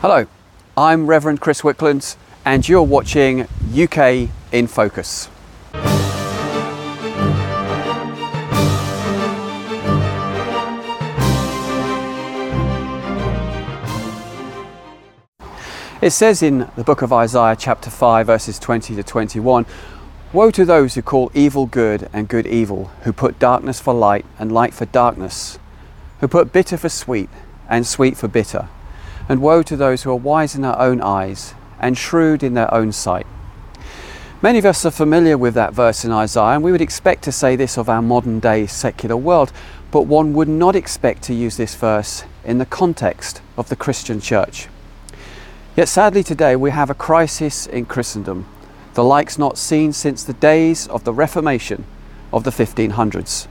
Hello, I'm Reverend Chris Wickland, and you're watching UK in Focus. It says in the book of Isaiah, chapter 5, verses 20 to 21 Woe to those who call evil good and good evil, who put darkness for light and light for darkness, who put bitter for sweet and sweet for bitter. And woe to those who are wise in their own eyes and shrewd in their own sight. Many of us are familiar with that verse in Isaiah, and we would expect to say this of our modern day secular world, but one would not expect to use this verse in the context of the Christian church. Yet sadly, today we have a crisis in Christendom the likes not seen since the days of the Reformation of the 1500s.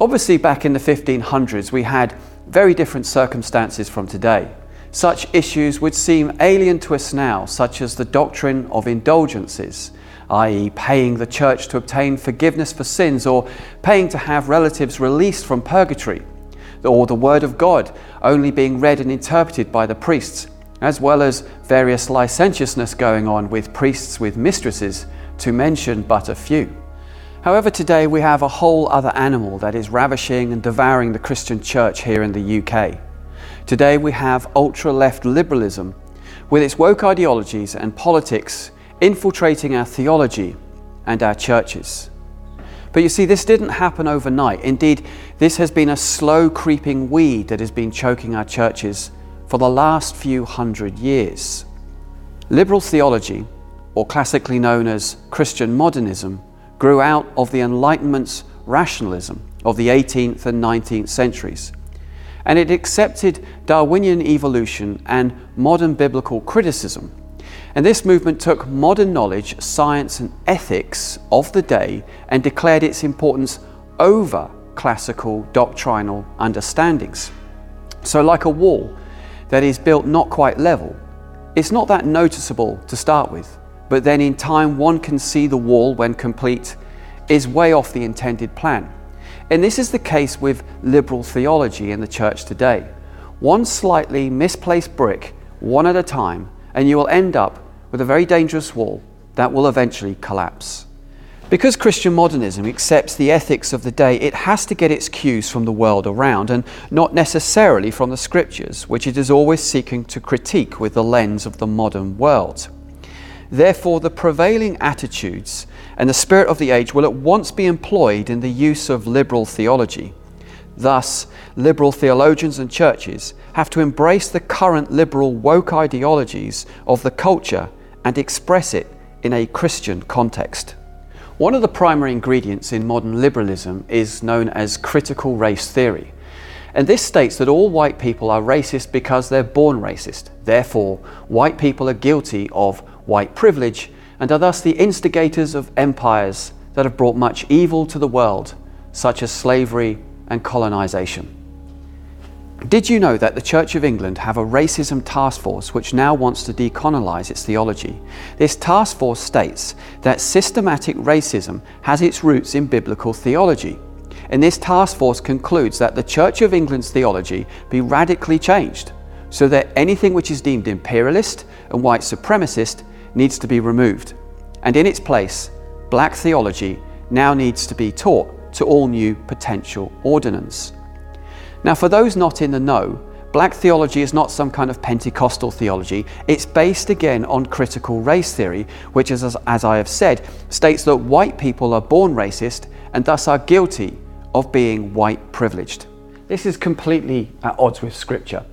Obviously, back in the 1500s, we had very different circumstances from today. Such issues would seem alien to us now, such as the doctrine of indulgences, i.e., paying the church to obtain forgiveness for sins or paying to have relatives released from purgatory, or the Word of God only being read and interpreted by the priests as well as various licentiousness going on with priests with mistresses, to mention but a few. However, today we have a whole other animal that is ravishing and devouring the Christian church here in the UK. Today we have ultra left liberalism, with its woke ideologies and politics infiltrating our theology and our churches. But you see, this didn't happen overnight. Indeed, this has been a slow creeping weed that has been choking our churches for the last few hundred years. Liberal theology, or classically known as Christian modernism, grew out of the Enlightenment's rationalism of the 18th and 19th centuries. And it accepted Darwinian evolution and modern biblical criticism. And this movement took modern knowledge, science, and ethics of the day and declared its importance over classical doctrinal understandings. So, like a wall, that is built not quite level. It's not that noticeable to start with, but then in time one can see the wall, when complete, is way off the intended plan. And this is the case with liberal theology in the church today. One slightly misplaced brick, one at a time, and you will end up with a very dangerous wall that will eventually collapse. Because Christian modernism accepts the ethics of the day, it has to get its cues from the world around and not necessarily from the scriptures, which it is always seeking to critique with the lens of the modern world. Therefore, the prevailing attitudes and the spirit of the age will at once be employed in the use of liberal theology. Thus, liberal theologians and churches have to embrace the current liberal woke ideologies of the culture and express it in a Christian context. One of the primary ingredients in modern liberalism is known as critical race theory. And this states that all white people are racist because they're born racist. Therefore, white people are guilty of white privilege and are thus the instigators of empires that have brought much evil to the world, such as slavery and colonization. Did you know that the Church of England have a racism task force which now wants to decolonize its theology? This task force states that systematic racism has its roots in biblical theology. And this task force concludes that the Church of England's theology be radically changed so that anything which is deemed imperialist and white supremacist needs to be removed. And in its place, black theology now needs to be taught to all new potential ordinands. Now, for those not in the know, black theology is not some kind of Pentecostal theology. It's based again on critical race theory, which, is, as I have said, states that white people are born racist and thus are guilty of being white privileged. This is completely at odds with Scripture.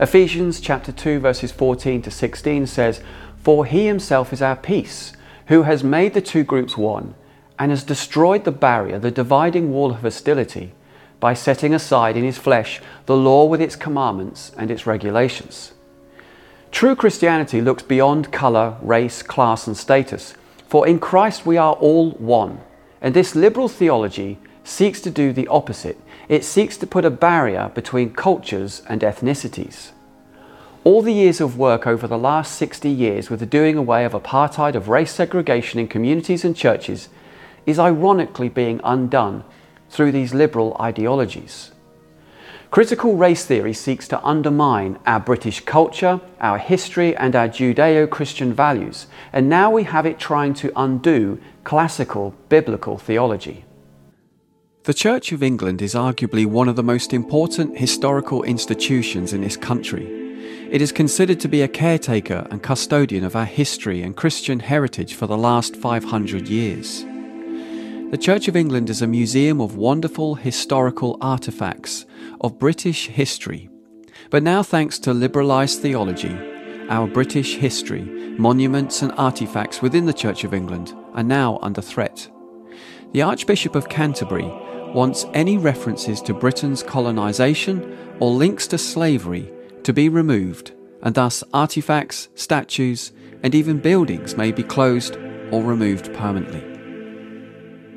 Ephesians chapter 2 verses 14 to 16 says, "For he himself is our peace, who has made the two groups one and has destroyed the barrier, the dividing wall of hostility." by setting aside in his flesh the law with its commandments and its regulations. True Christianity looks beyond colour, race, class, and status, for in Christ we are all one. And this liberal theology seeks to do the opposite. It seeks to put a barrier between cultures and ethnicities. All the years of work over the last 60 years with the doing away of apartheid, of race segregation in communities and churches, is ironically being undone through these liberal ideologies. Critical race theory seeks to undermine our British culture, our history, and our Judeo Christian values, and now we have it trying to undo classical biblical theology. The Church of England is arguably one of the most important historical institutions in this country. It is considered to be a caretaker and custodian of our history and Christian heritage for the last 500 years. The Church of England is a museum of wonderful historical artefacts of British history. But now, thanks to liberalised theology, our British history, monuments, and artefacts within the Church of England are now under threat. The Archbishop of Canterbury wants any references to Britain's colonisation or links to slavery to be removed, and thus artefacts, statues, and even buildings may be closed or removed permanently.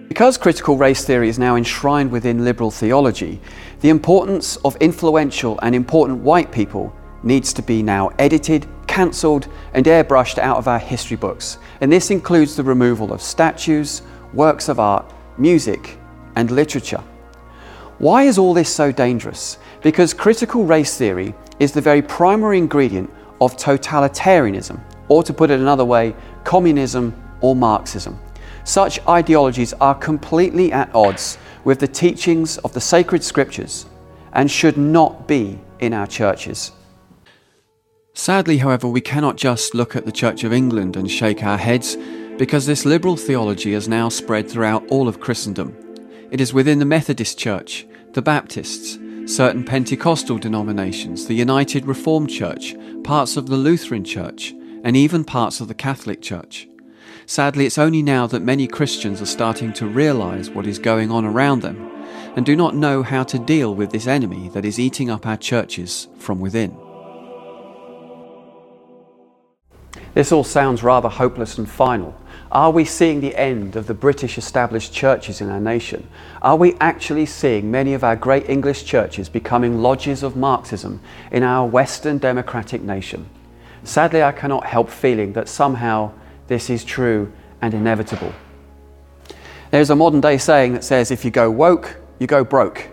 Because critical race theory is now enshrined within liberal theology, the importance of influential and important white people needs to be now edited, cancelled, and airbrushed out of our history books. And this includes the removal of statues, works of art, music, and literature. Why is all this so dangerous? Because critical race theory is the very primary ingredient of totalitarianism, or to put it another way, communism or Marxism. Such ideologies are completely at odds with the teachings of the sacred scriptures and should not be in our churches. Sadly, however, we cannot just look at the Church of England and shake our heads because this liberal theology has now spread throughout all of Christendom. It is within the Methodist Church, the Baptists, certain Pentecostal denominations, the United Reformed Church, parts of the Lutheran Church, and even parts of the Catholic Church. Sadly, it's only now that many Christians are starting to realize what is going on around them and do not know how to deal with this enemy that is eating up our churches from within. This all sounds rather hopeless and final. Are we seeing the end of the British established churches in our nation? Are we actually seeing many of our great English churches becoming lodges of Marxism in our Western democratic nation? Sadly, I cannot help feeling that somehow this is true and inevitable. There's a modern day saying that says, if you go woke, you go broke.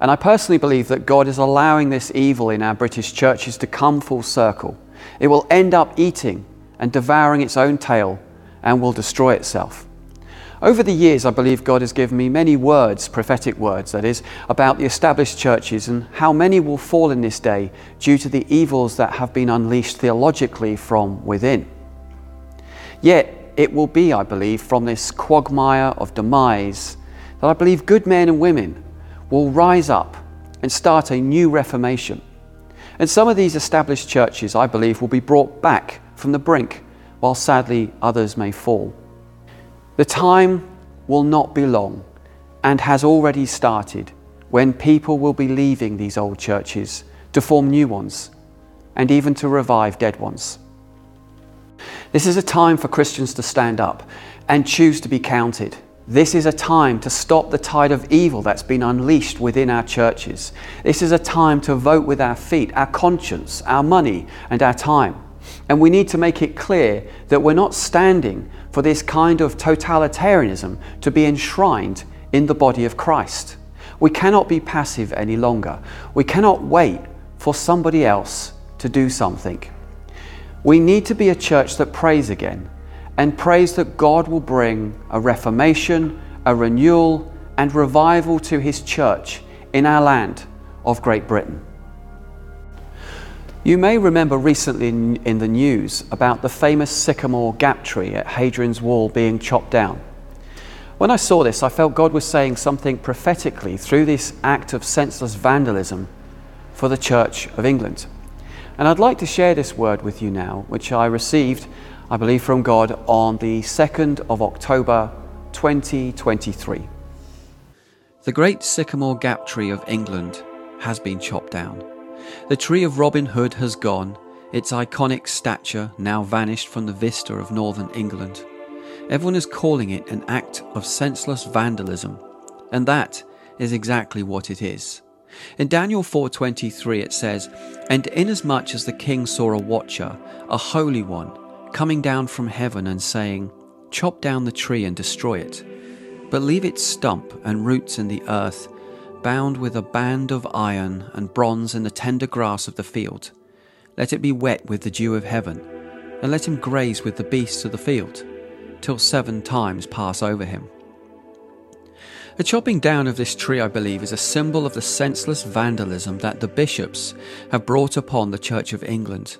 And I personally believe that God is allowing this evil in our British churches to come full circle. It will end up eating and devouring its own tail and will destroy itself. Over the years, I believe God has given me many words, prophetic words, that is, about the established churches and how many will fall in this day due to the evils that have been unleashed theologically from within. Yet, it will be, I believe, from this quagmire of demise that I believe good men and women will rise up and start a new reformation. And some of these established churches, I believe, will be brought back from the brink while sadly others may fall. The time will not be long and has already started when people will be leaving these old churches to form new ones and even to revive dead ones. This is a time for Christians to stand up and choose to be counted. This is a time to stop the tide of evil that's been unleashed within our churches. This is a time to vote with our feet, our conscience, our money, and our time. And we need to make it clear that we're not standing for this kind of totalitarianism to be enshrined in the body of Christ. We cannot be passive any longer. We cannot wait for somebody else to do something. We need to be a church that prays again and prays that God will bring a reformation, a renewal, and revival to His church in our land of Great Britain. You may remember recently in, in, the news about the famous sycamore gap tree at Hadrian's Wall being chopped down. When I saw this, I felt God was saying something prophetically through this act of senseless vandalism for the Church of England. And I'd like to share this word with you now, which I received, I believe, from God on the 2nd of October 2023. The great sycamore gap tree of England has been chopped down. The tree of Robin Hood has gone, its iconic stature now vanished from the vista of northern England. Everyone is calling it an act of senseless vandalism, and that is exactly what it is. In Daniel 4:23 it says, "And inasmuch as the king saw a watcher, a holy one, coming down from heaven and saying, Chop down the tree and destroy it, but leave its stump and roots in the earth, bound with a band of iron and bronze in the tender grass of the field. Let it be wet with the dew of heaven, and let him graze with the beasts of the field, till seven times pass over him. The chopping down of this tree, I believe, is a symbol of the senseless vandalism that the bishops have brought upon the Church of England.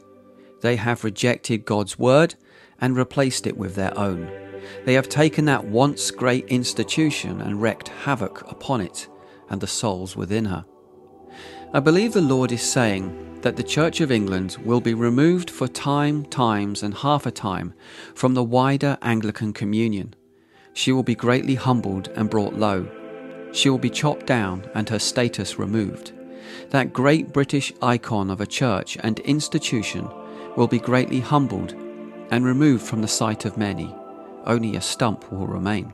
They have rejected God's word and replaced it with their own. They have taken that once great institution and wreaked havoc upon it and the souls within her. I believe the Lord is saying that the Church of England will be removed for time, times, and half a time from the wider Anglican communion she will be greatly humbled and brought low. She will be chopped down and her status removed. That great British icon of a church and institution will be greatly humbled and removed from the sight of many. Only a stump will remain.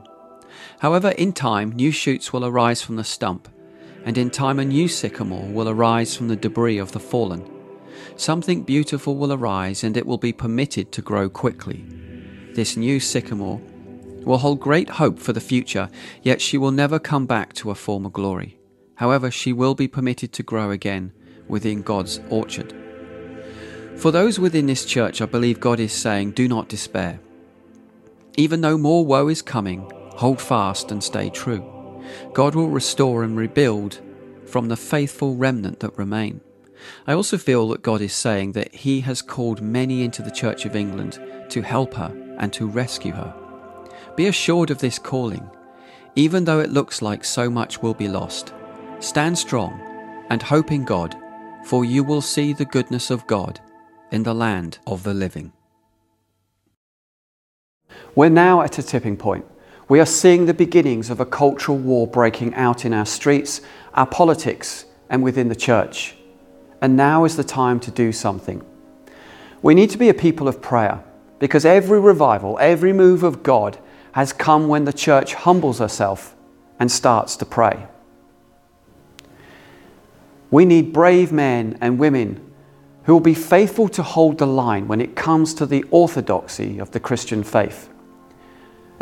However, in time, new shoots will arise from the stump, and in time, a new sycamore will arise from the debris of the fallen. Something beautiful will arise, and it will be permitted to grow quickly. This new sycamore will hold great hope for the future, yet she will never come back to her former glory. However, she will be permitted to grow again within God's orchard. For those within this church, I believe God is saying, Do not despair. Even though more woe is coming, hold fast and stay true. God will restore and rebuild from the faithful remnant that remain. I also feel that God is saying that He has called many into the Church of England to help her and to rescue her. Be assured of this calling, even though it looks like so much will be lost. Stand strong and hope in God, for you will see the goodness of God in the land of the living. We're now at a tipping point. We are seeing the beginnings of a cultural war breaking out in our streets, our politics, and within the church. And now is the time to do something. We need to be a people of prayer because every revival, every move of God has come when the church humbles herself and starts to pray. We need brave men and women who will be faithful to hold the line when it comes to the orthodoxy of the Christian faith.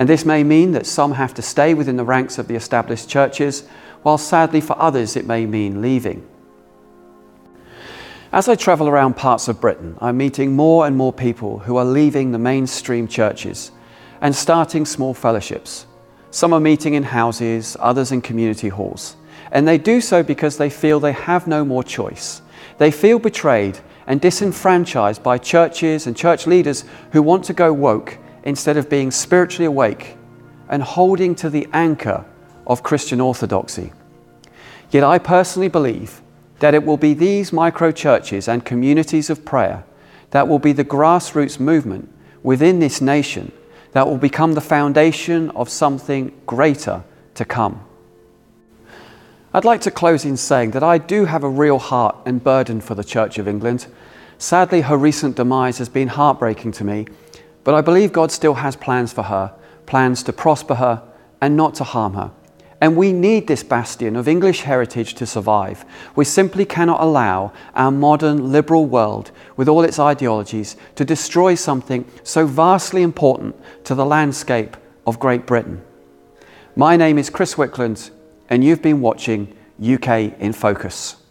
And this may mean that some have to stay within the ranks of the established churches, while sadly for others it may mean leaving. As I travel around parts of Britain, I'm meeting more and more people who are leaving the mainstream churches and starting small fellowships. Some are meeting in houses, others in community halls. And they do so because they feel they have no more choice. They feel betrayed and disenfranchised by churches and church leaders who want to go woke instead of being spiritually awake and holding to the anchor of Christian orthodoxy. Yet I personally believe that it will be these micro churches and communities of prayer that will be the grassroots movement within this nation that will become the foundation of something greater to come. I'd like to close in saying that I do have a real heart and burden for the Church of England. Sadly, her recent demise has been heartbreaking to me, but I believe God still has plans for her, plans to prosper her and not to harm her. And we need this bastion of English heritage to survive. We simply cannot allow our modern liberal world, with all its ideologies, to destroy something so vastly important to the landscape of Great Britain. My name is Chris Wickland, and you've been watching UK in Focus.